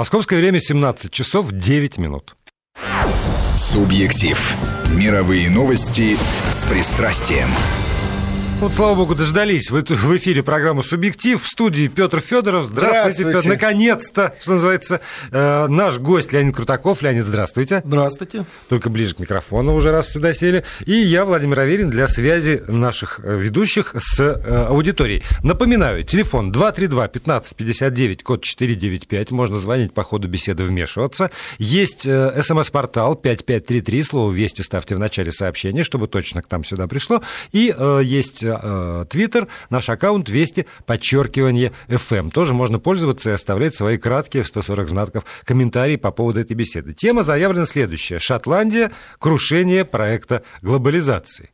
Московское время 17 часов 9 минут. Субъектив. Мировые новости с пристрастием. Вот, слава богу, дождались. Вы в эфире программу «Субъектив». В студии Петр Федоров. Здравствуйте, здравствуйте. Петр. Наконец-то, что называется, э, наш гость Леонид Крутаков. Леонид, здравствуйте. Здравствуйте. Только ближе к микрофону уже раз сюда сели. И я, Владимир Аверин, для связи наших э, ведущих с э, аудиторией. Напоминаю, телефон 232-1559, код 495. Можно звонить по ходу беседы, вмешиваться. Есть э, смс-портал 5533. Слово «Вести» ставьте в начале сообщения, чтобы точно к нам сюда пришло. И э, есть Э, Твиттер, наш аккаунт Вести, подчеркивание FM. Тоже можно пользоваться и оставлять свои краткие в 140 знаков комментарии по поводу этой беседы. Тема заявлена следующая. Шотландия, крушение проекта глобализации.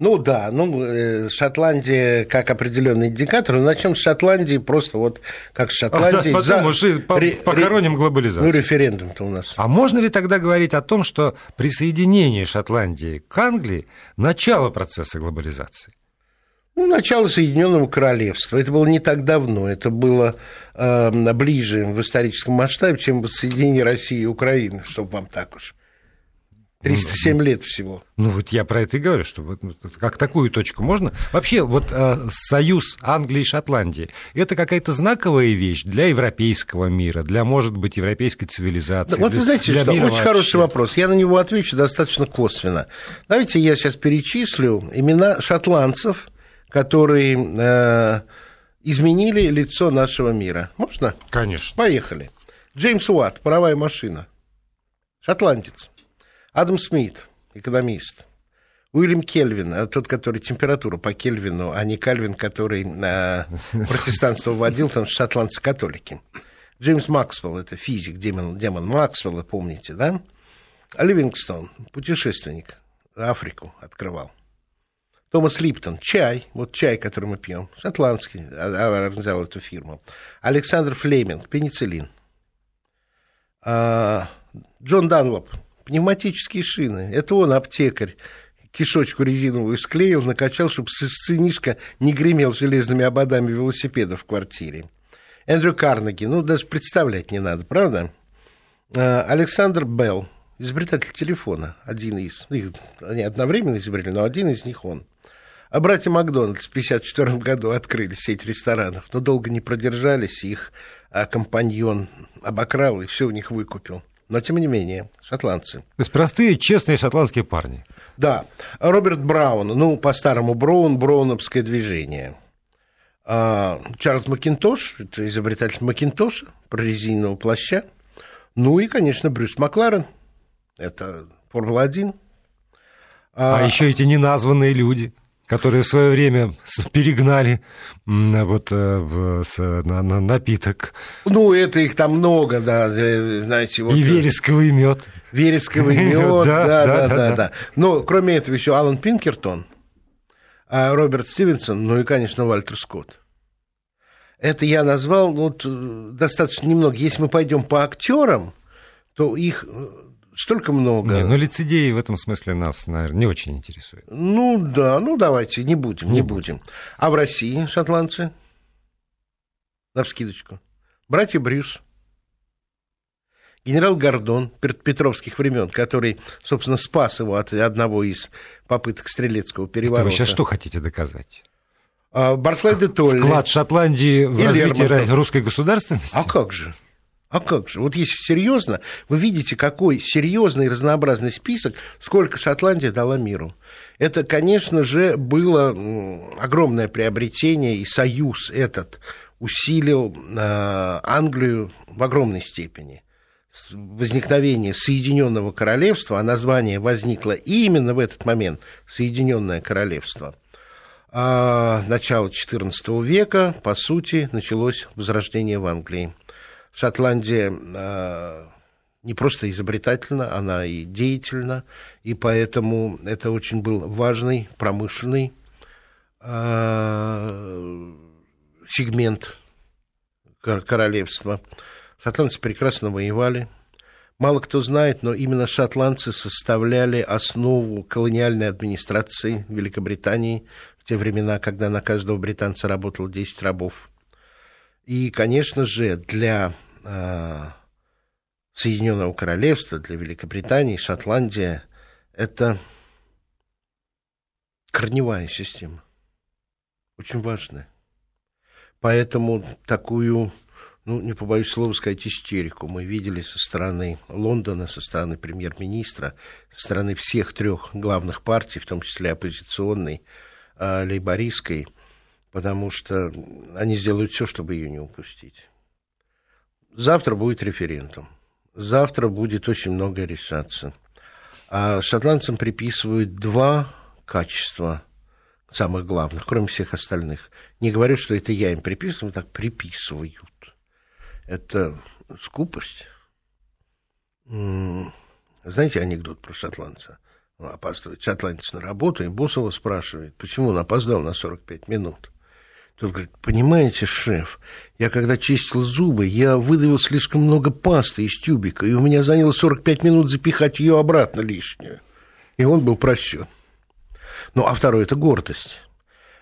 Ну да, ну э, Шотландия как определенный индикатор. Но начнем с Шотландии просто вот как с Шотландией. А, потом за... по, похороним глобализацию. Ну референдум-то у нас. А можно ли тогда говорить о том, что присоединение Шотландии к Англии – начало процесса глобализации? Ну, начало Соединенного Королевства. Это было не так давно, это было э, ближе в историческом масштабе, чем соединение России и Украины, чтобы вам так уж. 307 ну, лет всего. Ну, вот я про это и говорю, что вот, как такую точку можно. Вообще, вот э, союз Англии и Шотландии это какая-то знаковая вещь для европейского мира, для, может быть, европейской цивилизации. Да, вот вы знаете, что очень вообще. хороший вопрос. Я на него отвечу достаточно косвенно. Давайте я сейчас перечислю имена шотландцев, которые э, изменили лицо нашего мира. Можно? Конечно. Поехали. Джеймс Уатт, паровая машина. Шотландец. Адам Смит, экономист. Уильям Кельвин, э, тот, который температуру по Кельвину, а не Кальвин, который э, протестанство вводил, там шотландцы католики. Джеймс Максвелл, это физик, демон, демон Максвелла, помните, да? Ливингстон, путешественник, Африку открывал. Томас Липтон, чай, вот чай, который мы пьем, шотландский, а, а, организовал эту фирму. Александр Флеминг, пенициллин. А, Джон Данлоп, пневматические шины. Это он, аптекарь, кишочку резиновую склеил, накачал, чтобы сынишка не гремел железными ободами велосипеда в квартире. Эндрю Карнеги, ну, даже представлять не надо, правда? Александр Белл, изобретатель телефона, один из. Их, они одновременно изобрели, но один из них он. А братья Макдональдс в 1954 году открыли сеть ресторанов, но долго не продержались, их а, компаньон обокрал и все у них выкупил. Но, тем не менее, шотландцы. То есть простые, честные шотландские парни. Да. Роберт Браун, ну, по-старому Браун, Броуновское движение. А, Чарльз Макинтош, это изобретатель Макинтоша, прорезиненного плаща. Ну и, конечно, Брюс Макларен, это Формула-1. А, а еще эти неназванные люди которые в свое время перегнали вот, э, в, с, на, на напиток. Ну, это их там много, да, э, знаете. Вот, И э, вересковый мед. Вересковый мед, да, да, да, да, да. Но кроме этого еще Алан Пинкертон, а Роберт Стивенсон, ну и, конечно, Вальтер Скотт. Это я назвал ну, вот, достаточно немного. Если мы пойдем по актерам, то их столько много. Не, ну, лицедеи в этом смысле нас, наверное, не очень интересуют. Ну, да, ну, давайте, не будем, не, не будем. будем. А в России шотландцы? На вскидочку. Братья Брюс. Генерал Гордон Петровских времен, который, собственно, спас его от одного из попыток стрелецкого переворота. Вы сейчас что хотите доказать? А, Барслай де Толли. Вклад Шотландии в развитие Лермонтов. русской государственности? А как же? А как же? Вот если серьезно, вы видите, какой серьезный разнообразный список, сколько Шотландия дала миру. Это, конечно же, было огромное приобретение, и союз этот усилил э, Англию в огромной степени. Возникновение Соединенного Королевства, а название возникло именно в этот момент Соединенное Королевство. А начало XIV века, по сути, началось возрождение в Англии. Шотландия э, не просто изобретательна, она и деятельна, и поэтому это очень был важный промышленный э, сегмент королевства. Шотландцы прекрасно воевали. Мало кто знает, но именно шотландцы составляли основу колониальной администрации Великобритании в те времена, когда на каждого британца работало 10 рабов. И, конечно же, для э, Соединенного Королевства, для Великобритании, Шотландия – это корневая система, очень важная. Поэтому такую, ну, не побоюсь слова сказать, истерику мы видели со стороны Лондона, со стороны премьер-министра, со стороны всех трех главных партий, в том числе оппозиционной, э, лейбористской, потому что они сделают все, чтобы ее не упустить. Завтра будет референдум. Завтра будет очень многое решаться. А шотландцам приписывают два качества самых главных, кроме всех остальных. Не говорю, что это я им приписываю, так приписывают. Это скупость. Знаете анекдот про шотландца? Он опаздывает шотландец на работу, и босс его спрашивает, почему он опоздал на 45 минут. Тот говорит, понимаете, шеф, я когда чистил зубы, я выдавил слишком много пасты из тюбика, и у меня заняло 45 минут запихать ее обратно лишнюю. И он был прощен. Ну, а второе – это гордость.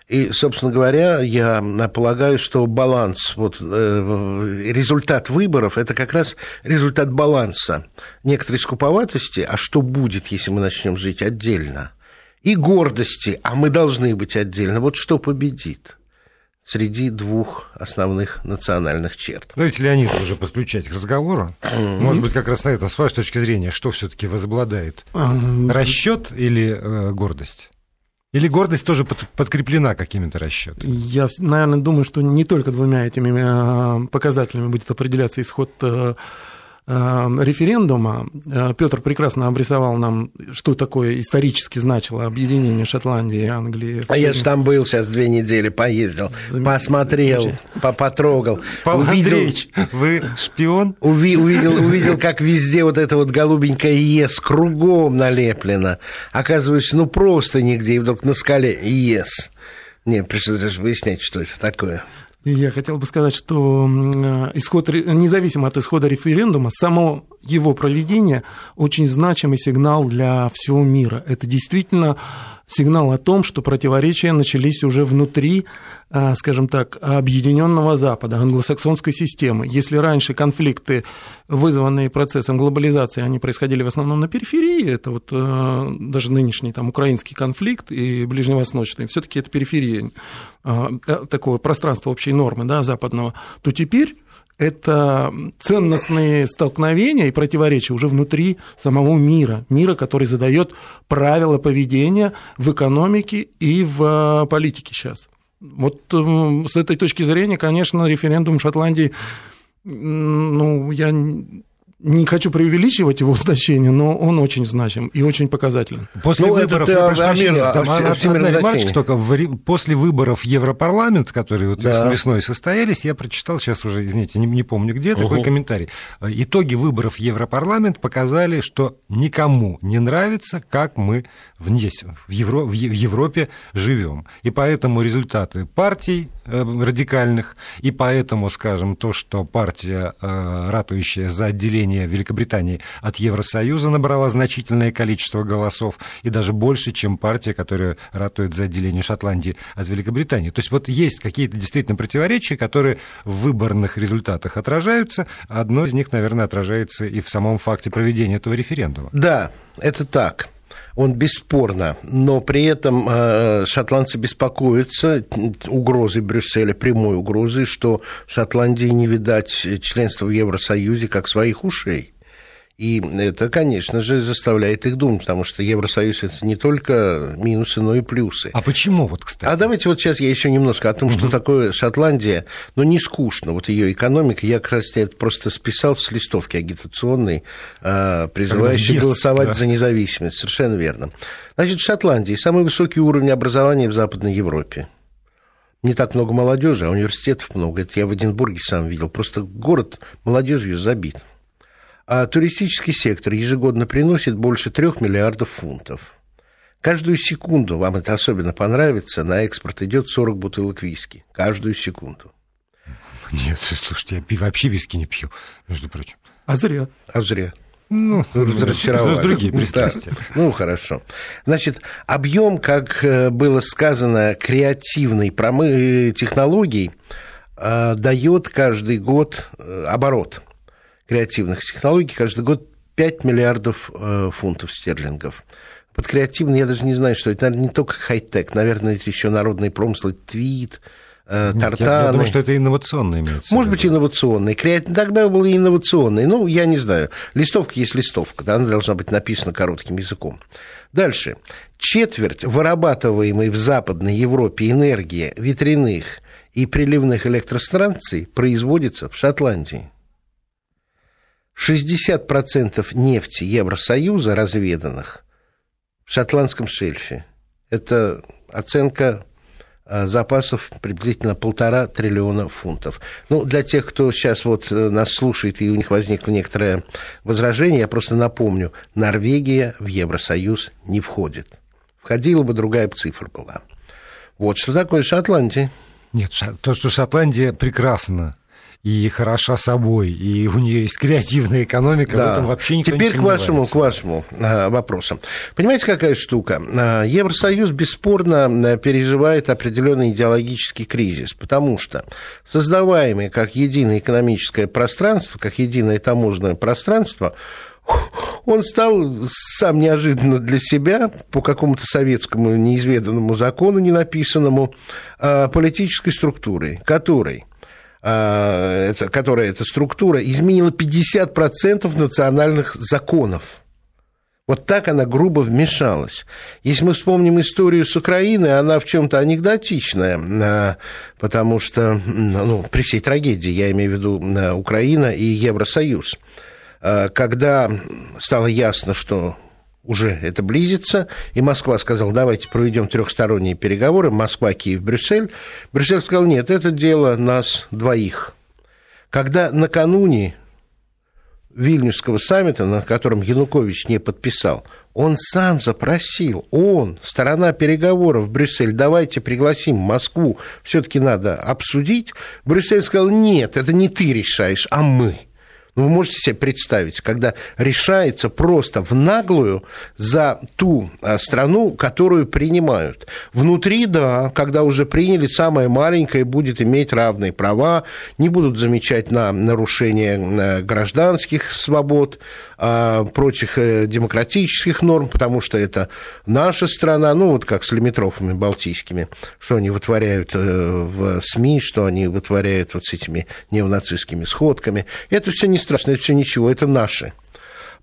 И, собственно говоря, я полагаю, что баланс, вот, э, результат выборов – это как раз результат баланса некоторой скуповатости, а что будет, если мы начнем жить отдельно, и гордости, а мы должны быть отдельно. Вот что победит – среди двух основных национальных черт. Давайте Леонид уже подключать к разговору. Может быть, как раз на этом, с вашей точки зрения, что все-таки возобладает? Расчет или э, гордость? Или гордость тоже подкреплена какими-то расчетами? Я, наверное, думаю, что не только двумя этими э, показателями будет определяться исход э, референдума э, Петр прекрасно обрисовал нам, что такое исторически значило объединение Шотландии и Англии. А я же там был сейчас две недели, поездил, посмотрел, потрогал. Павел увидел, Андреевич, вы шпион? Уви, увидел, увидел, как везде вот это вот голубенькое ЕС кругом налеплено. Оказывается, ну просто нигде, и вдруг на скале ЕС. Не, пришлось даже выяснять, что это такое. Я хотел бы сказать, что э, исход, независимо от исхода референдума, само его проведение очень значимый сигнал для всего мира. Это действительно сигнал о том, что противоречия начались уже внутри, а, скажем так, объединенного Запада, англосаксонской системы. Если раньше конфликты, вызванные процессом глобализации, они происходили в основном на периферии, это вот э, даже нынешний там украинский конфликт и ближневосточный, все-таки это периферия а, такого пространства общей нормы да, западного, то теперь это ценностные столкновения и противоречия уже внутри самого мира, мира, который задает правила поведения в экономике и в политике сейчас. Вот эм, с этой точки зрения, конечно, референдум Шотландии, ну, я не хочу преувеличивать его значение, но он очень значим и очень показателен. После ну, выборов, это, я а, там, а, одна ремарочка только, в, после выборов Европарламент, которые вот да. весной состоялись, я прочитал сейчас уже, извините, не, не помню где, угу. такой комментарий. Итоги выборов в Европарламент показали, что никому не нравится, как мы здесь, в, Евро, в Европе живем. И поэтому результаты партий радикальных, и поэтому, скажем, то, что партия, э, ратующая за отделение Великобритании от Евросоюза набрала значительное количество голосов, и даже больше, чем партия, которая ратует за отделение Шотландии от Великобритании. То есть вот есть какие-то действительно противоречия, которые в выборных результатах отражаются. Одно из них, наверное, отражается и в самом факте проведения этого референдума. Да, это так он бесспорно, но при этом э, шотландцы беспокоятся угрозой Брюсселя, прямой угрозой, что Шотландии не видать членства в Евросоюзе как своих ушей. И это, конечно же, заставляет их думать, потому что Евросоюз это не только минусы, но и плюсы. А почему вот, кстати? А давайте вот сейчас я еще немножко о том, что такое Шотландия. Но ну, не скучно, вот ее экономика. Я как раз это просто списал с листовки агитационной, а, призывающей yes, голосовать да. за независимость. Совершенно верно. Значит, в Шотландии самый высокий уровень образования в Западной Европе не так много молодежи, а университетов много. Это я в Эдинбурге сам видел. Просто город молодежью забит. А туристический сектор ежегодно приносит больше трех миллиардов фунтов. Каждую секунду, вам это особенно понравится, на экспорт идет 40 бутылок виски. Каждую секунду. Нет, слушайте, я вообще виски не пью, между прочим. А зря. А зря. Ну, разочаровали. Другие пристрастия. Да. Ну, хорошо. Значит, объем, как э, было сказано, креативной промы... технологий э, дает каждый год э, оборот – креативных технологий каждый год 5 миллиардов э, фунтов стерлингов. Под креативный я даже не знаю, что это, наверное, не только хай-тек, наверное, это еще народные промыслы, твит, э, тартаны. Я, я думаю, что это инновационный имеется. Может быть, инновационный. Креатив... Тогда был и инновационный. Ну, я не знаю. Листовка есть листовка, да, она должна быть написана коротким языком. Дальше. Четверть вырабатываемой в Западной Европе энергии ветряных и приливных электростанций производится в Шотландии. 60% нефти Евросоюза разведанных в шотландском шельфе. Это оценка а, запасов приблизительно полтора триллиона фунтов. Ну, для тех, кто сейчас вот э, нас слушает, и у них возникло некоторое возражение, я просто напомню, Норвегия в Евросоюз не входит. Входила бы, другая цифра была. Вот, что такое Шотландия? Нет, то, что Шотландия прекрасна и хороша собой, и у нее есть креативная экономика, да. в этом вообще никто Теперь к вашему, к вашему а, вопросу. Понимаете, какая штука? А, Евросоюз бесспорно а, переживает определенный идеологический кризис, потому что создаваемый как единое экономическое пространство, как единое таможенное пространство, он стал сам неожиданно для себя по какому-то советскому неизведанному закону, не написанному, политической структурой, которой это, которая эта структура, изменила 50% национальных законов. Вот так она грубо вмешалась. Если мы вспомним историю с Украиной, она в чем-то анекдотичная, а, потому что, ну, при всей трагедии, я имею в виду а, Украина и Евросоюз, когда стало ясно, что уже это близится, и Москва сказала, давайте проведем трехсторонние переговоры, Москва, Киев, Брюссель. Брюссель сказал, нет, это дело нас двоих. Когда накануне Вильнюсского саммита, на котором Янукович не подписал, он сам запросил, он, сторона переговоров Брюссель, давайте пригласим Москву, все-таки надо обсудить. Брюссель сказал, нет, это не ты решаешь, а мы – вы можете себе представить, когда решается просто в наглую за ту а, страну, которую принимают. Внутри, да, когда уже приняли, самое маленькое будет иметь равные права, не будут замечать на нарушение э, гражданских свобод, прочих э, демократических норм, потому что это наша страна, ну, вот как с лимитрофами балтийскими, что они вытворяют э, в СМИ, что они вытворяют вот с этими неонацистскими сходками. Это все не страшно, это все ничего, это наши.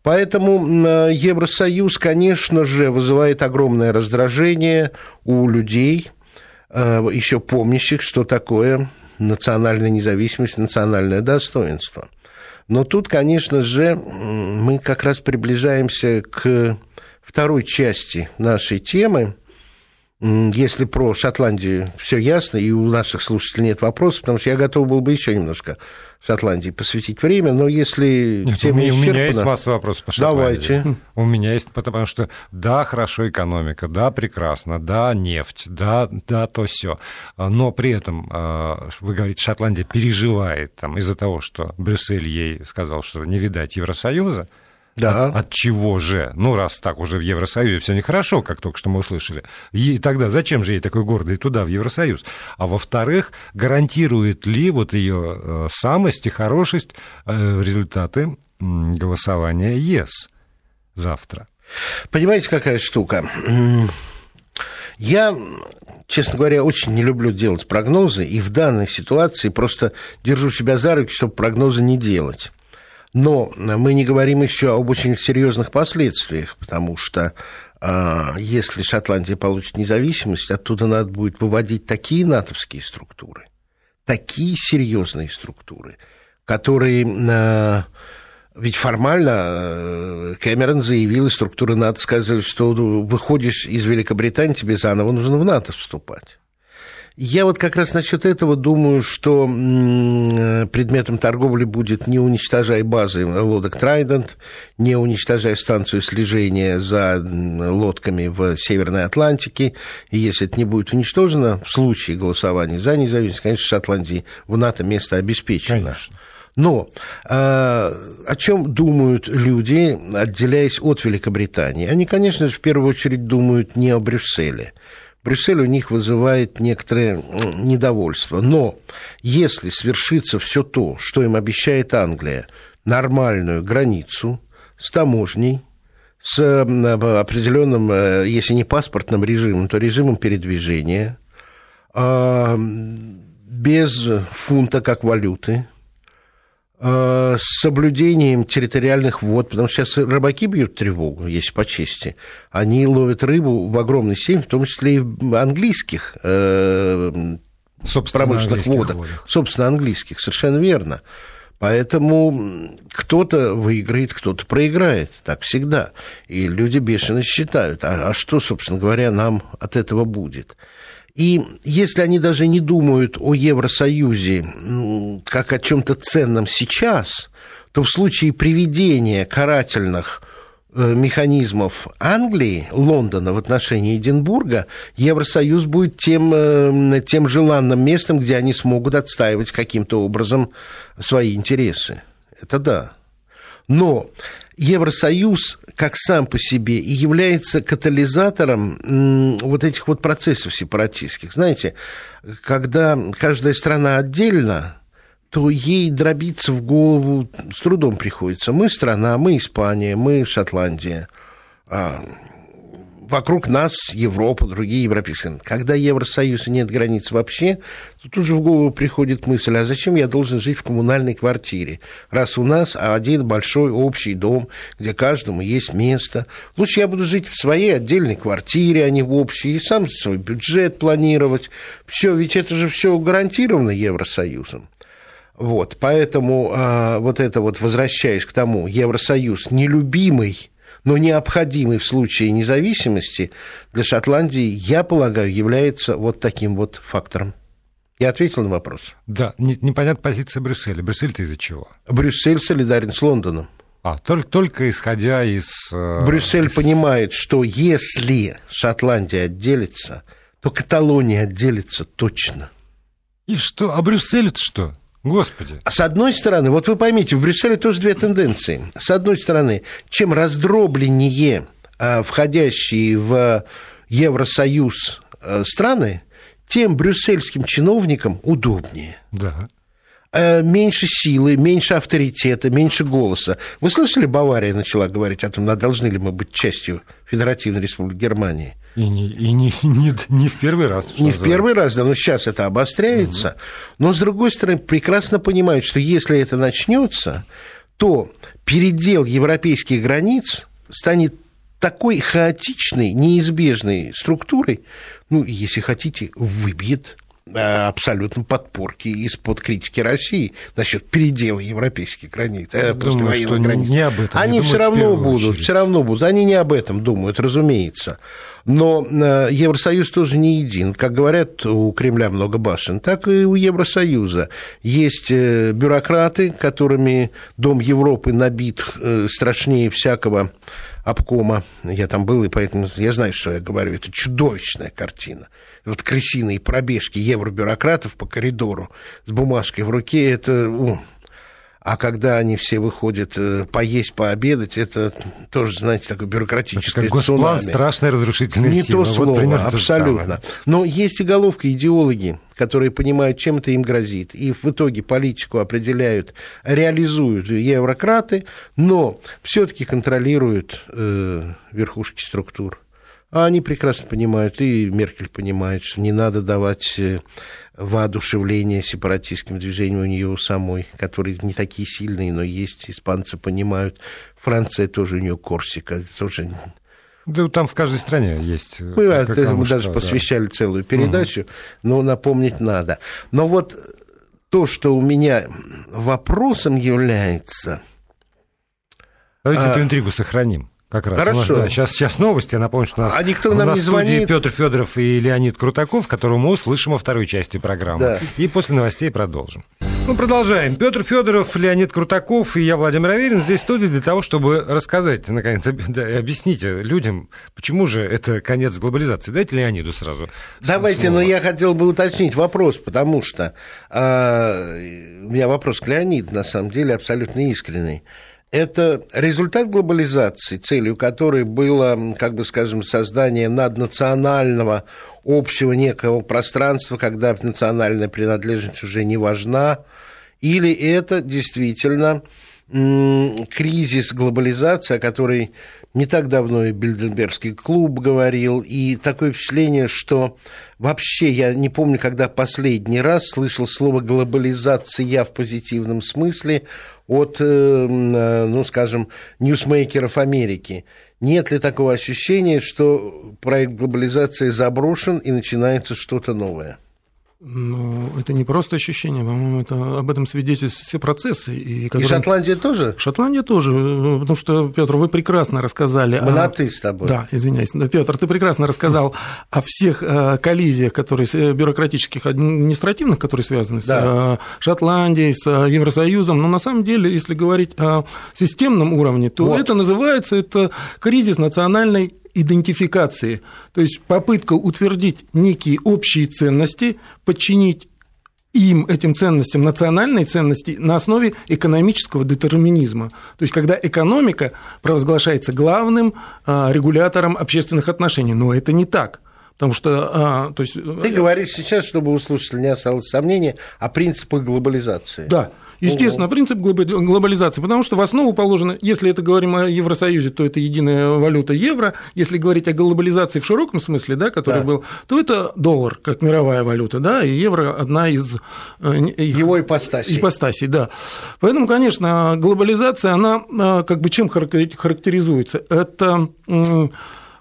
Поэтому э, Евросоюз, конечно же, вызывает огромное раздражение у людей, еще помнящих, что такое национальная независимость, национальное достоинство. Но тут, конечно же, мы как раз приближаемся к второй части нашей темы. Если про Шотландию все ясно, и у наших слушателей нет вопросов, потому что я готов был бы еще немножко Шотландии посвятить время, но если Нет, тема у, меня, у меня есть масса вопросов по Шотландии. Давайте. У меня есть, потому что да, хорошо экономика, да, прекрасно, да, нефть, да, да, то все. Но при этом, а, вы говорите, Шотландия переживает там, из-за того, что Брюссель ей сказал, что не видать Евросоюза, да. От, от чего же? Ну, раз так уже в Евросоюзе все нехорошо, как только что мы услышали. И тогда зачем же ей такой гордый туда, в Евросоюз? А во-вторых, гарантирует ли вот ее э, самость и хорошесть э, результаты голосования ЕС завтра? Понимаете, какая штука? Я честно говоря, очень не люблю делать прогнозы, и в данной ситуации просто держу себя за руки, чтобы прогнозы не делать. Но мы не говорим еще об очень серьезных последствиях, потому что а, если Шотландия получит независимость, оттуда надо будет выводить такие натовские структуры, такие серьезные структуры, которые а, ведь формально э, Кэмерон заявил, и структуры НАТО сказали, что выходишь из Великобритании, тебе заново нужно в НАТО вступать. Я вот как раз насчет этого думаю, что предметом торговли будет не уничтожай базы лодок Трайдент, не уничтожай станцию слежения за лодками в Северной Атлантике. И если это не будет уничтожено, в случае голосования за независимость, конечно, Шотландии в НАТО место обеспечено. Конечно. Но э, о чем думают люди, отделяясь от Великобритании? Они, конечно же, в первую очередь думают не о Брюсселе. Брюссель у них вызывает некоторое недовольство. Но если свершится все то, что им обещает Англия, нормальную границу с таможней, с определенным, э, если не паспортным режимом, то режимом передвижения, а, без фунта как валюты, с соблюдением территориальных вод, потому что сейчас рыбаки бьют тревогу, если по чести. Они ловят рыбу в огромной степени, в том числе и в английских э, промышленных водах, водах, собственно, английских, совершенно верно. Поэтому кто-то выиграет, кто-то проиграет. Так всегда. И люди бешено считают. А, а что, собственно говоря, нам от этого будет? И если они даже не думают о Евросоюзе как о чем-то ценном сейчас, то в случае приведения карательных Э, механизмов Англии, Лондона в отношении Эдинбурга, Евросоюз будет тем, э, тем желанным местом, где они смогут отстаивать каким-то образом свои интересы. Это да. Но Евросоюз, как сам по себе, и является катализатором вот этих вот процессов сепаратистских. Знаете, когда каждая страна отдельно, то ей дробиться в голову с трудом приходится. Мы страна, мы Испания, мы Шотландия. Вокруг нас Европа, другие европейские. Когда Евросоюза нет границ вообще, то тут же в голову приходит мысль, а зачем я должен жить в коммунальной квартире, раз у нас один большой общий дом, где каждому есть место. Лучше я буду жить в своей отдельной квартире, а не в общей, и сам свой бюджет планировать. Все, ведь это же все гарантировано Евросоюзом. Вот, поэтому а, вот это вот, возвращаясь к тому, Евросоюз нелюбимый, но необходимый в случае независимости для Шотландии, я полагаю, является вот таким вот фактором. Я ответил на вопрос. Да, не, непонятна позиция Брюсселя. Брюссель-то из-за чего? Брюссель солидарен с Лондоном. А, только, только исходя из... Э, Брюссель из... понимает, что если Шотландия отделится, то Каталония отделится точно. И что? А Брюссель-то что? Господи. С одной стороны, вот вы поймите, в Брюсселе тоже две тенденции. С одной стороны, чем раздробленнее а, входящие в Евросоюз а, страны, тем брюссельским чиновникам удобнее. Да а, меньше силы, меньше авторитета, меньше голоса. Вы слышали, Бавария начала говорить о том, должны ли мы быть частью Федеративной Республики Германии? И не, и не, не, не в первый раз. Не в первый раз, да, но сейчас это обостряется. Угу. Но, с другой стороны, прекрасно понимают, что если это начнется, то передел европейских границ станет такой хаотичной, неизбежной структурой, ну, если хотите, выбьет абсолютно подпорки из-под критики России насчет передела европейских границ, э, послевоенных границ. Не об этом, они все равно будут, все равно будут. Они не об этом думают, разумеется. Но э, Евросоюз тоже не един. Как говорят, у Кремля много башен, так и у Евросоюза. Есть э, бюрократы, которыми Дом Европы набит страшнее всякого обкома. Я там был, и поэтому я знаю, что я говорю. Это чудовищная картина вот крысиные пробежки евробюрократов по коридору с бумажкой в руке, это... А когда они все выходят э, поесть, пообедать, это тоже, знаете, такое бюрократическое это как цунами. страшная разрушительная Не сила. то слово, вот абсолютно. То Но есть и головка идеологи, которые понимают, чем это им грозит. И в итоге политику определяют, реализуют еврократы, но все-таки контролируют э, верхушки структур. А они прекрасно понимают, и Меркель понимает, что не надо давать э, воодушевление сепаратистским движениям у нее самой, которые не такие сильные, но есть, испанцы понимают. Франция тоже у нее Корсика, тоже да, там в каждой стране есть. Э, Мы этому даже что, посвящали да. целую передачу, угу. но напомнить надо. Но вот то, что у меня вопросом является... Давайте а... эту интригу сохраним. Как раз. Хорошо. Нас, да, сейчас, сейчас новости. Я напомню, что у нас, а никто у нам нас не звонит. Петр Федоров и Леонид Крутаков, которого мы услышим во второй части программы. Да. И после новостей продолжим. Ну, продолжаем. Петр Федоров, Леонид Крутаков и я, Владимир Аверин, здесь в студии для того, чтобы рассказать, наконец, да, объясните людям, почему же это конец глобализации. Дайте Леониду сразу. Давайте, слово. но я хотел бы уточнить вопрос, потому что э, у меня вопрос к Леониду, на самом деле, абсолютно искренний это результат глобализации, целью которой было, как бы скажем, создание наднационального общего некого пространства, когда национальная принадлежность уже не важна, или это действительно кризис глобализации, о которой не так давно и Бильденбергский клуб говорил, и такое впечатление, что вообще я не помню, когда последний раз слышал слово глобализация в позитивном смысле от, э, ну, скажем, ньюсмейкеров Америки. Нет ли такого ощущения, что проект глобализации заброшен и начинается что-то новое? Ну, это не просто ощущение, по-моему, это об этом свидетельствуют все процессы. И, которые... и Шотландия тоже? Шотландия тоже, потому что, Петр, вы прекрасно рассказали... Мы о... на «ты» с тобой. Да, извиняюсь. Петр, ты прекрасно рассказал о всех э, коллизиях, которые э, бюрократических, административных, которые связаны да. с э, Шотландией, с Евросоюзом, но на самом деле, если говорить о системном уровне, то вот. это называется это кризис национальной идентификации, то есть попытка утвердить некие общие ценности, подчинить им, этим ценностям, национальные ценности на основе экономического детерминизма. То есть, когда экономика провозглашается главным а, регулятором общественных отношений. Но это не так. Потому что, а, то есть... Ты говоришь сейчас, чтобы у слушателя не осталось сомнения, о принципах глобализации. Да. Естественно, принцип глобализации, потому что в основу положено, если это говорим о Евросоюзе, то это единая валюта евро, если говорить о глобализации в широком смысле, да, который да. был, то это доллар как мировая валюта, да, и евро одна из э, их, его ипостасей. Ипостасей, да. Поэтому, конечно, глобализация, она э, как бы чем характеризуется? Это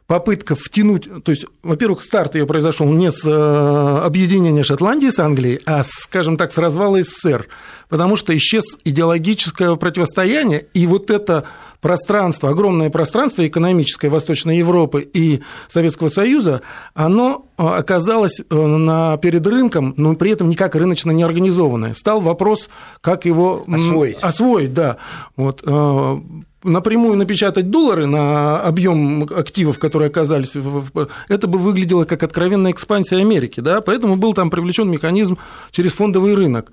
попытка втянуть, то есть, во-первых, старт ее произошел не с э, объединения Шотландии с Англией, а, скажем так, с развала СССР, потому что исчез идеологическое противостояние, и вот это пространство, огромное пространство экономическое Восточной Европы и Советского Союза, оно э, оказалось э, на, перед рынком, но при этом никак рыночно не организованное. Стал вопрос, как его освоить. Освоить, да. Вот, напрямую напечатать доллары на объем активов, которые оказались, в, это бы выглядело как откровенная экспансия Америки, да, поэтому был там привлечен механизм через фондовый рынок.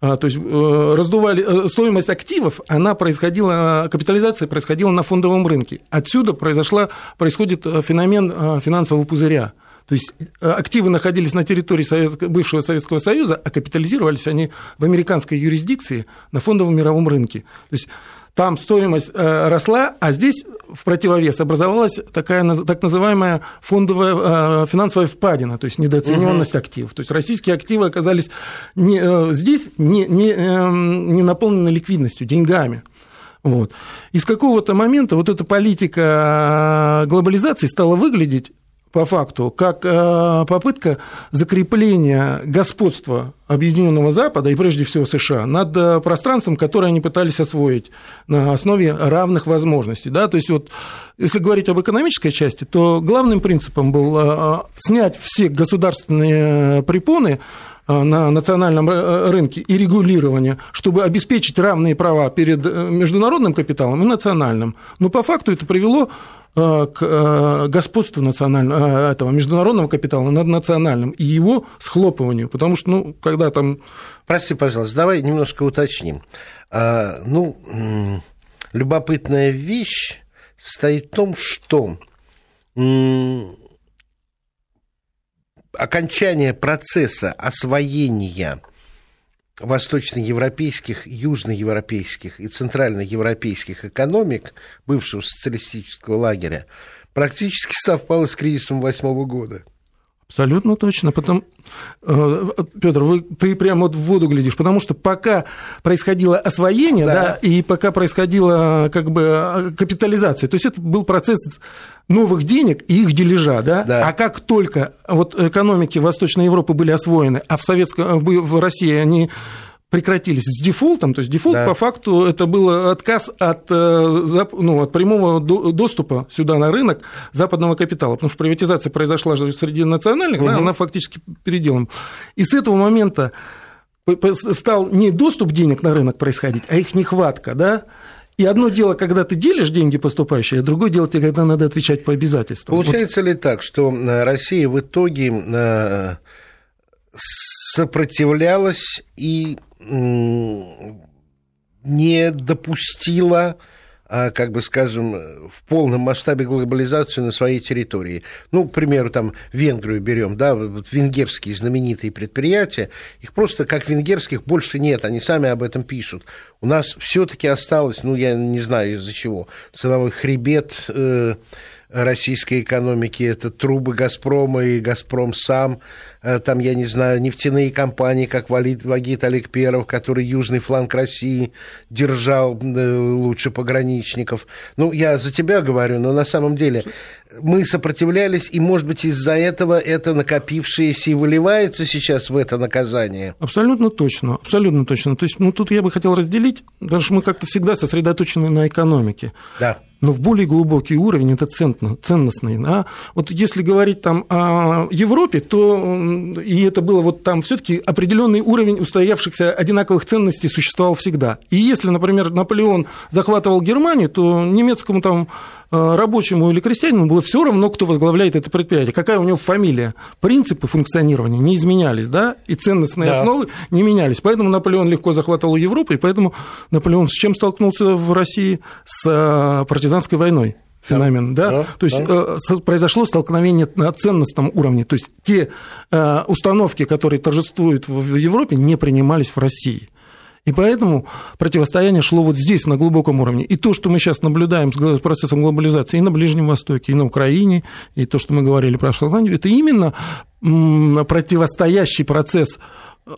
А, то есть э, раздували э, стоимость активов, она происходила, капитализация происходила на фондовом рынке. Отсюда произошла, происходит э, феномен финансового пузыря. То есть активы находились на территории бывшего Советского Союза, а капитализировались они в американской юрисдикции на фондовом мировом рынке. То есть там стоимость э, росла, а здесь в противовес образовалась такая так называемая фондовая э, финансовая впадина, то есть недооцененность угу. активов. То есть российские активы оказались не, э, здесь не, не, эм, не наполнены ликвидностью, деньгами. Вот. И с какого-то момента вот эта политика глобализации стала выглядеть по факту, как попытка закрепления господства Объединенного Запада и прежде всего США над э, пространством, которое они пытались освоить на основе равных возможностей. Да? То есть вот, если говорить об экономической части, то главным принципом был э, снять все государственные препоны на национальном рынке и регулирование, чтобы обеспечить равные права перед международным капиталом и национальным. Но по факту это привело Э, к э, господству национального, э, этого международного капитала над национальным и его схлопыванию. Потому что, ну, когда там... Прости, пожалуйста, давай немножко уточним. А, ну, любопытная вещь состоит в том, что окончание процесса освоения восточноевропейских, южноевропейских и центральноевропейских экономик бывшего социалистического лагеря практически совпало с кризисом восьмого года. Абсолютно точно. Потом, э, Петр, вы, ты прямо вот в воду глядишь, потому что пока происходило освоение, да. Да, и пока происходила как бы капитализация, то есть это был процесс новых денег и их дележа, да? да. А как только вот экономики Восточной Европы были освоены, а в, Советском, в России они прекратились с дефолтом, то есть дефолт да. по факту это был отказ от, э, ну, от прямого доступа сюда на рынок западного капитала, потому что приватизация произошла же среди национальных, угу. да, она фактически переделана. И с этого момента стал не доступ денег на рынок происходить, а их нехватка, да, и одно дело, когда ты делишь деньги поступающие, а другое дело, тебе, когда надо отвечать по обязательствам. Получается вот. ли так, что э, Россия в итоге э, сопротивлялась и не допустила а, как бы скажем, в полном масштабе глобализацию на своей территории. Ну, к примеру, там Венгрию берем, да, вот венгерские знаменитые предприятия, их просто как венгерских больше нет, они сами об этом пишут. У нас все-таки осталось, ну, я не знаю из-за чего, ценовой хребет э, российской экономики, это трубы «Газпрома» и «Газпром» сам, э, там, я не знаю, нефтяные компании, как Валид, Вагит Олег Перов, который южный фланг России держал э, лучше пограничников. Ну, я за тебя говорю, но на самом деле мы сопротивлялись, и, может быть, из-за этого это накопившееся и выливается сейчас в это наказание. Абсолютно точно, абсолютно точно. То есть, ну, тут я бы хотел разделить, потому что мы как-то всегда сосредоточены на экономике. Да но в более глубокий уровень это ценностный. Да? Вот если говорить там о Европе, то и это было вот там все-таки определенный уровень устоявшихся одинаковых ценностей существовал всегда. И если, например, Наполеон захватывал Германию, то немецкому там рабочему или крестьянину было все равно, кто возглавляет это предприятие, какая у него фамилия. Принципы функционирования не изменялись, да, и ценностные да. основы не менялись. Поэтому Наполеон легко захватывал Европу, и поэтому Наполеон с чем столкнулся в России? С э, партизанской войной феномен, да, да? то есть да. Э, произошло столкновение на ценностном уровне, то есть те установки, которые торжествуют в Европе, не принимались в России. И поэтому противостояние шло вот здесь, на глубоком уровне. И то, что мы сейчас наблюдаем с процессом глобализации и на Ближнем Востоке, и на Украине, и то, что мы говорили про Шотландию, это именно противостоящий процесс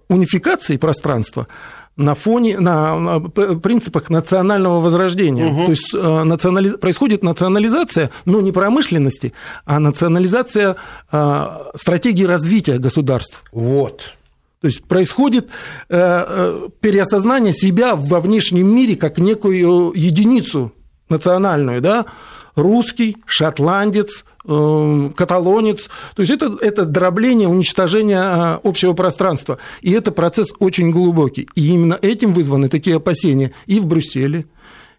унификации пространства на фоне, на, на принципах национального возрождения. Угу. То есть э, национали... происходит национализация, но не промышленности, а национализация э, стратегии развития государств. Вот. То есть происходит э, э, переосознание себя во внешнем мире как некую единицу национальную, да, русский, шотландец, э, каталонец. То есть это, это дробление, уничтожение общего пространства. И это процесс очень глубокий. И именно этим вызваны такие опасения и в Брюсселе,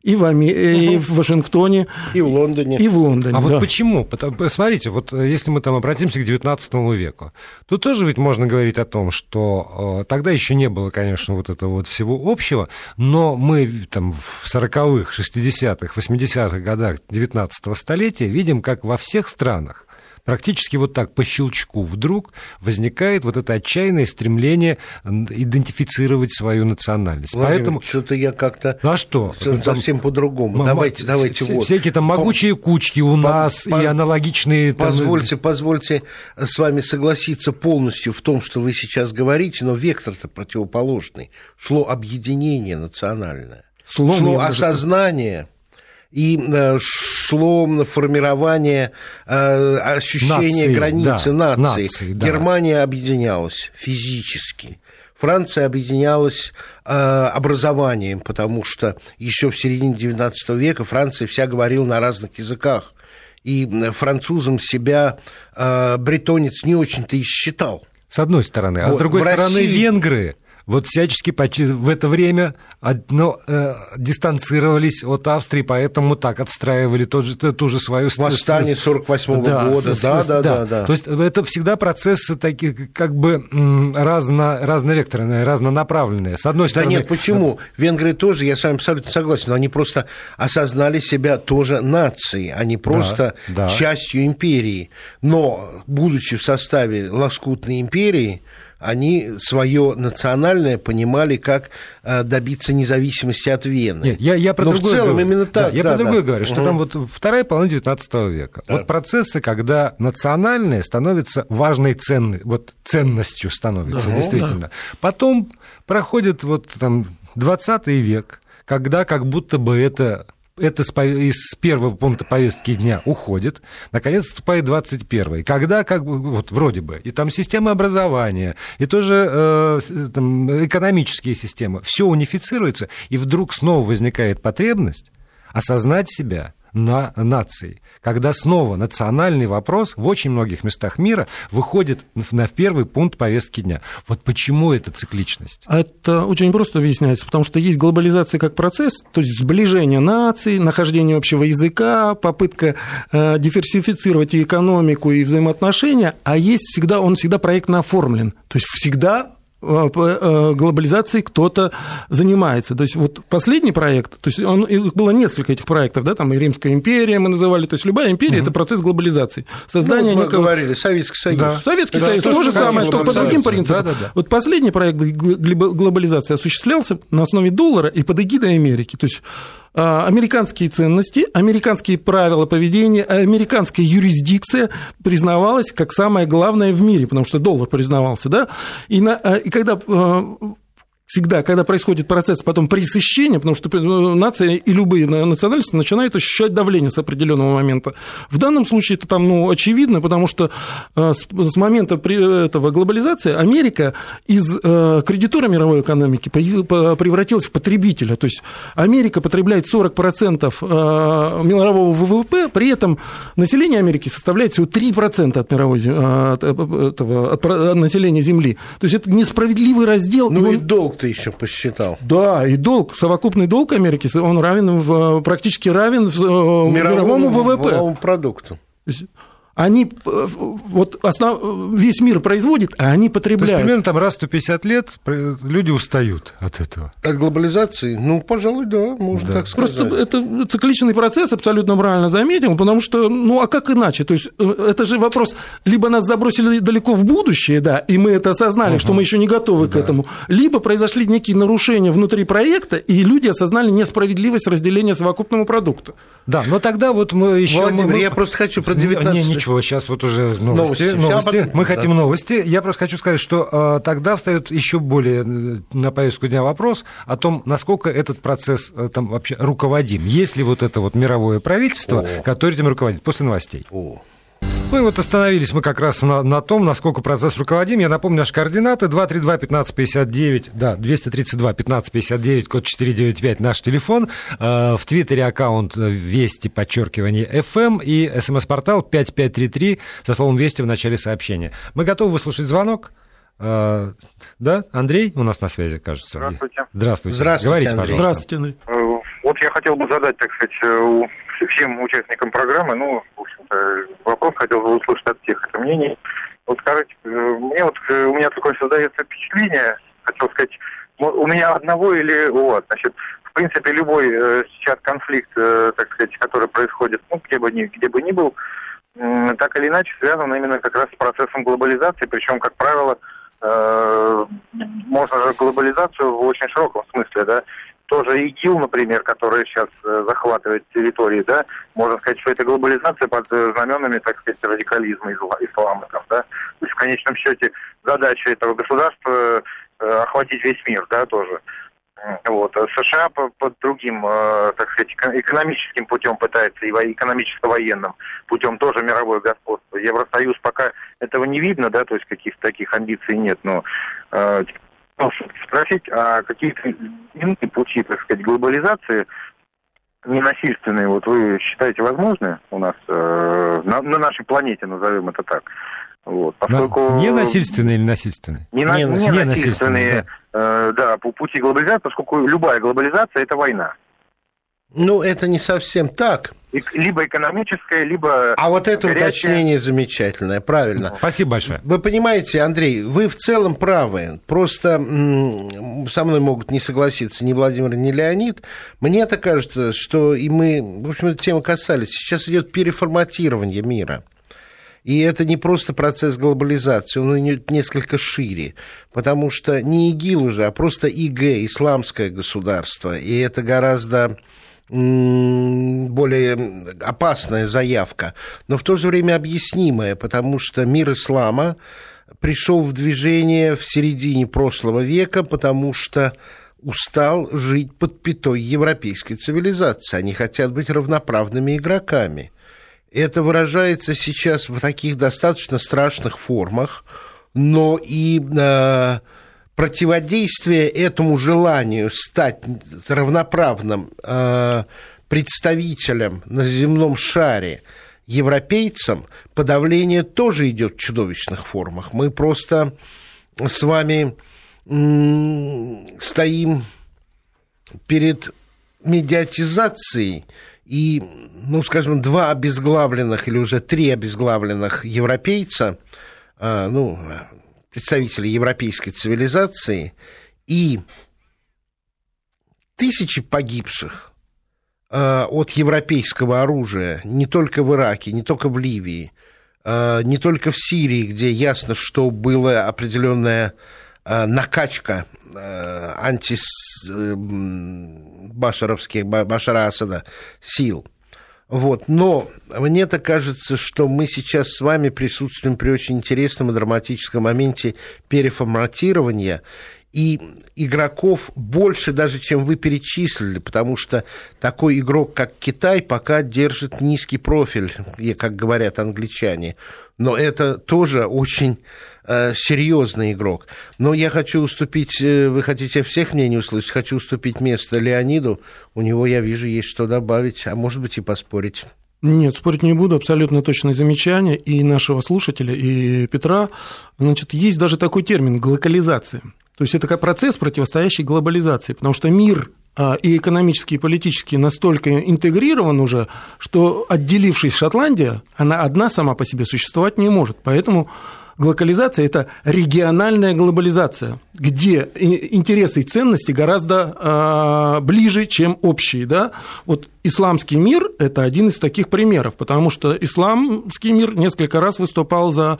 и в, Ами... и в Вашингтоне. И в Лондоне. И в Лондоне, А да. вот почему? Смотрите, вот если мы там обратимся к XIX веку, то тоже ведь можно говорить о том, что э, тогда еще не было, конечно, вот этого вот всего общего, но мы там в 40-х, 60-х, 80-х годах XIX столетия видим, как во всех странах практически вот так по щелчку вдруг возникает вот это отчаянное стремление идентифицировать свою национальность. Владимир, Поэтому что-то я как-то ну, а что? совсем по-другому. Давайте, давайте вот. Всякие там могучие кучки у нас по, и аналогичные. Позвольте, там... позвольте с вами согласиться полностью в том, что вы сейчас говорите, но вектор-то противоположный. Шло объединение национальное. Слом шло осознание и э, шло формирование э, ощущения нации, границы да, нации. нации да. Германия объединялась физически. Франция объединялась э, образованием, потому что еще в середине XIX века Франция вся говорила на разных языках. И французом себя бретонец не очень-то и считал. С одной стороны. А вот, с другой стороны, России... венгры вот всячески в это время одно, э, дистанцировались от Австрии, поэтому так отстраивали тот же, ту же свою... Восстание 48 -го да, года, да, да, да, да. То есть это всегда процессы такие как бы разно, разновекторные, разнонаправленные. С одной стороны... Да нет, почему? Венгры тоже, я с вами абсолютно согласен, но они просто осознали себя тоже нацией, а не просто да, да. частью империи. Но, будучи в составе лоскутной империи, они свое национальное понимали, как э, добиться независимости от Вены. Нет, я, я про Но в целом говорю. именно так. Да, я да, про другое да. говорю, что угу. там вот вторая половина 19 века. Да. Вот процессы, когда национальное становится важной ценной, вот ценностью становится, да, действительно. Да. Потом проходит вот там 20 век, когда как будто бы это это из первого пункта повестки дня уходит, наконец вступает 21 когда как бы, вот вроде бы, и там система образования, и тоже э, там, экономические системы, все унифицируется, и вдруг снова возникает потребность осознать себя на нации, когда снова национальный вопрос в очень многих местах мира выходит на первый пункт повестки дня. Вот почему эта цикличность? Это очень просто объясняется, потому что есть глобализация как процесс, то есть сближение наций, нахождение общего языка, попытка э, диверсифицировать и экономику, и взаимоотношения, а есть всегда, он всегда проектно оформлен. То есть всегда глобализацией кто-то занимается. То есть вот последний проект, то есть он, их было несколько этих проектов, да, там и Римская империя мы называли, то есть любая империя угу. это процесс глобализации. Создание ну, мы некого... говорили, Советский Союз. Да. Советский да, Союз, то же самое, что по другим принципам. Да, да, да. Вот последний проект глобализации осуществлялся на основе доллара и под эгидой Америки. То есть американские ценности, американские правила поведения, американская юрисдикция признавалась как самое главное в мире, потому что доллар признавался, да, и, на, а, и когда а, всегда, когда происходит процесс потом пресыщения, потому что э, нация и любые национальности начинают ощущать давление с определенного момента. В данном случае это там, ну, очевидно, потому что э, с момента этого глобализации Америка из э, кредитора мировой экономики превратилась в потребителя. То есть Америка потребляет 40% мирового ВВП, при этом население Америки составляет всего 3% от мировой от, этого, от населения Земли. То есть это несправедливый раздел. Ну и, он... и долг ты еще посчитал. Да, и долг, совокупный долг Америки, он равен, в, практически равен в, мировому, мировому ВВП. Мировому продукту они э, вот основ, весь мир производит, а они потребляют. То есть примерно там раз в 150 лет люди устают от этого. От глобализации? Ну, пожалуй, да, можно да. так сказать. Просто это цикличный процесс, абсолютно правильно заметил, потому что, ну, а как иначе? То есть э, это же вопрос, либо нас забросили далеко в будущее, да, и мы это осознали, угу. что мы еще не готовы да. к этому, либо произошли некие нарушения внутри проекта, и люди осознали несправедливость разделения совокупного продукта. Да, но тогда вот мы еще... Владимир, мы... я просто хочу про 19... Не, ничего, сейчас вот уже новости. новости. новости. Мы да. хотим новости. Я просто хочу сказать, что э, тогда встает еще более э, на повестку дня вопрос о том, насколько этот процесс э, там вообще руководим. Есть ли вот это вот мировое правительство, О. которое этим руководит после новостей? О. Ну и вот остановились мы как раз на, на том, насколько процесс руководим. Я напомню, наши координаты 232-1559, да, 232-1559, код 495, наш телефон. Э, в Твиттере аккаунт Вести, подчеркивание FM и смс-портал 5533 со словом Вести в начале сообщения. Мы готовы выслушать звонок. Э, да, Андрей у нас на связи, кажется. Здравствуйте. Здравствуйте. Здравствуйте, Говорите, Андрей. Пожалуйста. Здравствуйте, Андрей. Э, вот я хотел бы задать, так сказать, всем участникам программы, ну, в общем-то, вопрос хотел бы услышать от всех это мнение. Вот скажите, э, мне вот, э, у меня такое создается впечатление, хотел сказать, у меня одного или вас, значит, в принципе, любой э, сейчас конфликт, э, так сказать, который происходит, ну, где бы ни, где бы ни был, э, так или иначе связан именно как раз с процессом глобализации, причем, как правило, э, можно же глобализацию в очень широком смысле, да, тоже ИГИЛ, например, который сейчас э, захватывает территории, да, можно сказать, что это глобализация под э, знаменами, так сказать, радикализма ислама, там, да. То есть в конечном счете задача этого государства э, охватить весь мир, да, тоже. Вот. А США по, под другим, э, так сказать, экономическим путем пытается, и экономическо-военным путем тоже мировое господство. Евросоюз пока этого не видно, да, то есть каких-то таких амбиций нет, но э, спросить, а какие-то иные пути, так сказать, глобализации ненасильственные, вот вы считаете возможны у нас э, на, на нашей планете, назовем это так? Вот, поскольку... Не насильственные или насильственные? Не, не, не, не насильственные, да. Э, да, по пути глобализации, поскольку любая глобализация – это война. Ну, это не совсем так либо экономическое, либо... А вот это горячее. уточнение замечательное, правильно. Спасибо большое. Вы понимаете, Андрей, вы в целом правы. Просто со мной могут не согласиться ни Владимир, ни Леонид. Мне это кажется, что и мы, в общем, эту тему касались. Сейчас идет переформатирование мира. И это не просто процесс глобализации, он идет несколько шире, потому что не ИГИЛ уже, а просто ИГ, исламское государство, и это гораздо более опасная заявка, но в то же время объяснимая, потому что мир ислама пришел в движение в середине прошлого века, потому что устал жить под пятой европейской цивилизации. Они хотят быть равноправными игроками. Это выражается сейчас в таких достаточно страшных формах, но и э, противодействие этому желанию стать равноправным э, представителем на земном шаре европейцам, подавление тоже идет в чудовищных формах. Мы просто с вами стоим перед медиатизацией, и, ну, скажем, два обезглавленных или уже три обезглавленных европейца, э, ну, представителей европейской цивилизации и тысячи погибших э, от европейского оружия не только в Ираке, не только в Ливии, э, не только в Сирии, где ясно, что была определенная э, накачка антибашаровских, Башара Асада сил. Вот. Но мне-то кажется, что мы сейчас с вами присутствуем при очень интересном и драматическом моменте переформатирования и игроков больше даже, чем вы перечислили, потому что такой игрок, как Китай, пока держит низкий профиль, как говорят англичане. Но это тоже очень э, серьезный игрок. Но я хочу уступить, э, вы хотите всех мнений услышать, хочу уступить место Леониду. У него, я вижу, есть что добавить, а может быть и поспорить. Нет, спорить не буду, абсолютно точное замечание и нашего слушателя, и Петра. Значит, есть даже такой термин – глокализация. То есть это как процесс, противостоящий глобализации, потому что мир а, и экономический, и политический настолько интегрирован уже, что отделившись Шотландия, она одна сама по себе существовать не может. Поэтому глокализация – это региональная глобализация, где интересы и ценности гораздо э, ближе, чем общие. Да? Вот исламский мир – это один из таких примеров, потому что исламский мир несколько раз выступал за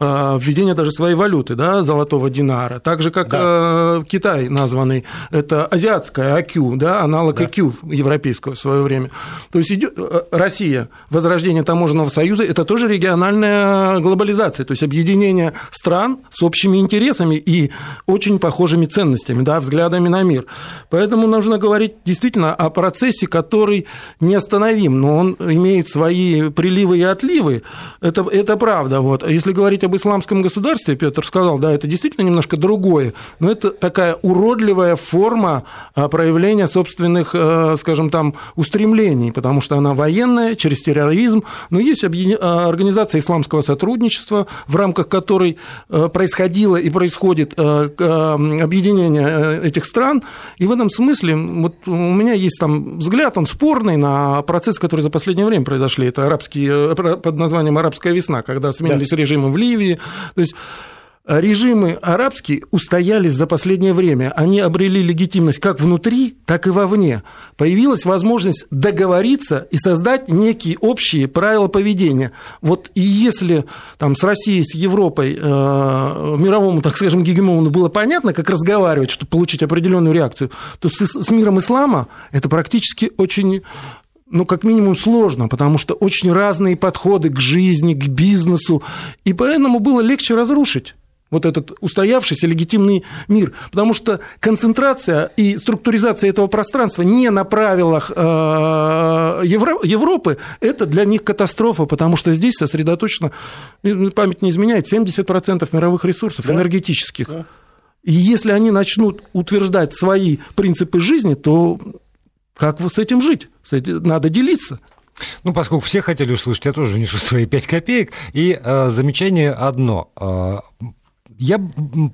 э, введение даже своей валюты, да, золотого динара, так же, как да. э, Китай названный, это азиатская АКЮ, да, аналог да. АКЮ европейского в свое время. То есть идет, э, Россия, возрождение таможенного союза – это тоже региональная глобализация, то есть объединение стран с общими интересами и очень похожими ценностями, да, взглядами на мир. Поэтому нужно говорить действительно о процессе, который неостановим, но он имеет свои приливы и отливы. Это, это правда. Вот. Если говорить об исламском государстве, Петр сказал, да, это действительно немножко другое, но это такая уродливая форма а, проявления собственных, э, скажем там, устремлений, потому что она военная, через терроризм, но есть а, организация исламского сотрудничества, в рамках которой э, происходило и происходит э, объединение э, этих стран. И в этом смысле вот у меня есть там взгляд, он спорный на процессы, которые за последнее время произошли. Это арабские, под названием «Арабская весна», когда сменились да. режимы в Ливии. То есть режимы арабские устоялись за последнее время. Они обрели легитимность как внутри, так и вовне. Появилась возможность договориться и создать некие общие правила поведения. Вот и если там, с Россией, с Европой, э, мировому, так скажем, гегемону было понятно, как разговаривать, чтобы получить определенную реакцию, то с, с миром ислама это практически очень ну, как минимум, сложно, потому что очень разные подходы к жизни, к бизнесу, и поэтому было легче разрушить вот этот устоявшийся легитимный мир. Потому что концентрация и структуризация этого пространства не на правилах э, Европы, это для них катастрофа, потому что здесь сосредоточено, память не изменяет, 70% мировых ресурсов да? энергетических. Да. И если они начнут утверждать свои принципы жизни, то как с этим жить? Надо делиться. Ну, поскольку все хотели услышать, я тоже внесу свои 5 копеек. И э, замечание одно. Э, я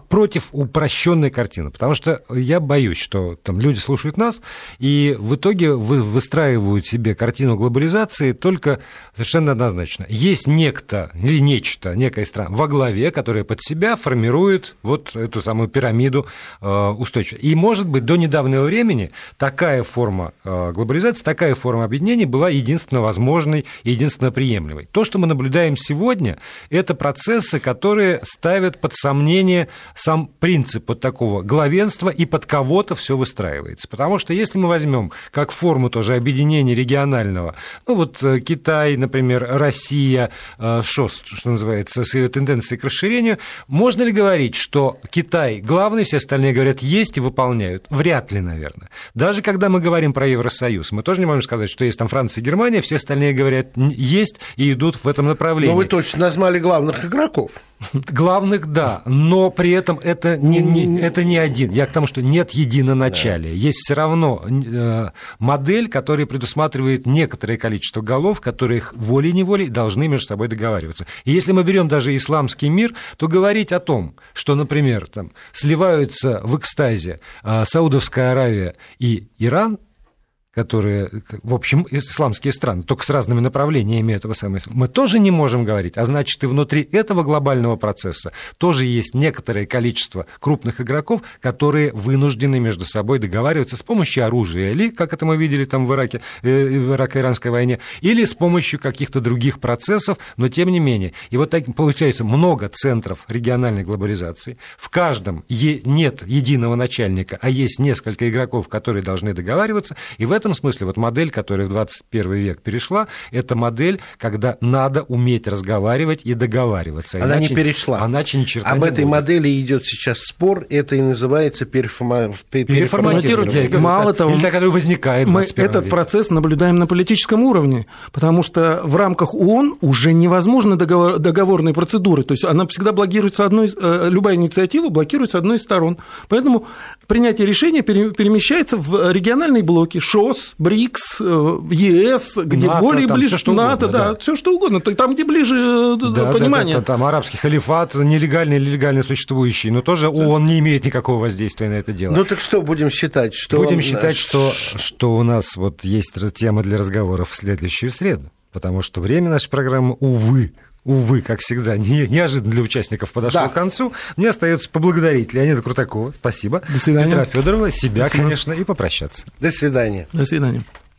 против упрощенной картины, потому что я боюсь, что там люди слушают нас, и в итоге вы выстраивают себе картину глобализации только совершенно однозначно. Есть некто или нечто, некая страна во главе, которая под себя формирует вот эту самую пирамиду э, устойчивости. И, может быть, до недавнего времени такая форма э, глобализации, такая форма объединения была единственно возможной и единственно приемлемой. То, что мы наблюдаем сегодня, это процессы, которые ставят под сомнение сомнение сам принцип вот такого главенства и под кого-то все выстраивается. Потому что если мы возьмем как форму тоже объединения регионального, ну вот э, Китай, например, Россия, э, ШОС, что называется, с ее тенденцией к расширению, можно ли говорить, что Китай главный, все остальные говорят есть и выполняют? Вряд ли, наверное. Даже когда мы говорим про Евросоюз, мы тоже не можем сказать, что есть там Франция и Германия, все остальные говорят есть и идут в этом направлении. Но вы точно назвали главных игроков. Главных, да, но при этом это не, не, это не один. Я к тому, что нет единоначалия. Да. Есть все равно э, модель, которая предусматривает некоторое количество голов, которые волей-неволей должны между собой договариваться. И если мы берем даже исламский мир, то говорить о том, что, например, там, сливаются в экстазе э, Саудовская Аравия и Иран, которые, в общем, исламские страны, только с разными направлениями этого самого, мы тоже не можем говорить. А значит, и внутри этого глобального процесса тоже есть некоторое количество крупных игроков, которые вынуждены между собой договариваться с помощью оружия, или, как это мы видели там в Ираке, э, в Ирако-Иранской войне, или с помощью каких-то других процессов, но тем не менее. И вот так получается много центров региональной глобализации. В каждом нет единого начальника, а есть несколько игроков, которые должны договариваться, и в этом смысле вот модель, которая в 21 век перешла, это модель, когда надо уметь разговаривать и договариваться. Она иначе, не перешла. Иначе ни черта Об не этой будет. модели идет сейчас спор, это и называется переформа... переформатирование. Мало того, Или так возникает мы этот веке. процесс наблюдаем на политическом уровне, потому что в рамках ООН уже невозможно договор, договорные процедуры, то есть она всегда блокируется одной, э, любая инициатива блокируется одной из сторон. Поэтому принятие решения перемещается в региональные блоки, ШОС, ШОС, БРИКС, э, ЕС, где НАТО, более ближе, что НАТО, угодно, да, да, все что угодно, там, где ближе э, да, понимание. Да, да, там арабский халифат, нелегальный или легально существующий, но тоже да. ООН не имеет никакого воздействия на это дело. Ну так что будем считать? Что будем он... считать, что, что у нас вот есть тема для разговоров в следующую среду, потому что время нашей программы, увы, увы, как всегда, не, неожиданно для участников подошло да. к концу. Мне остается поблагодарить Леонида Крутакова, спасибо. До свидания. Петра Федорова, себя, конечно, и попрощаться. До свидания. До свидания.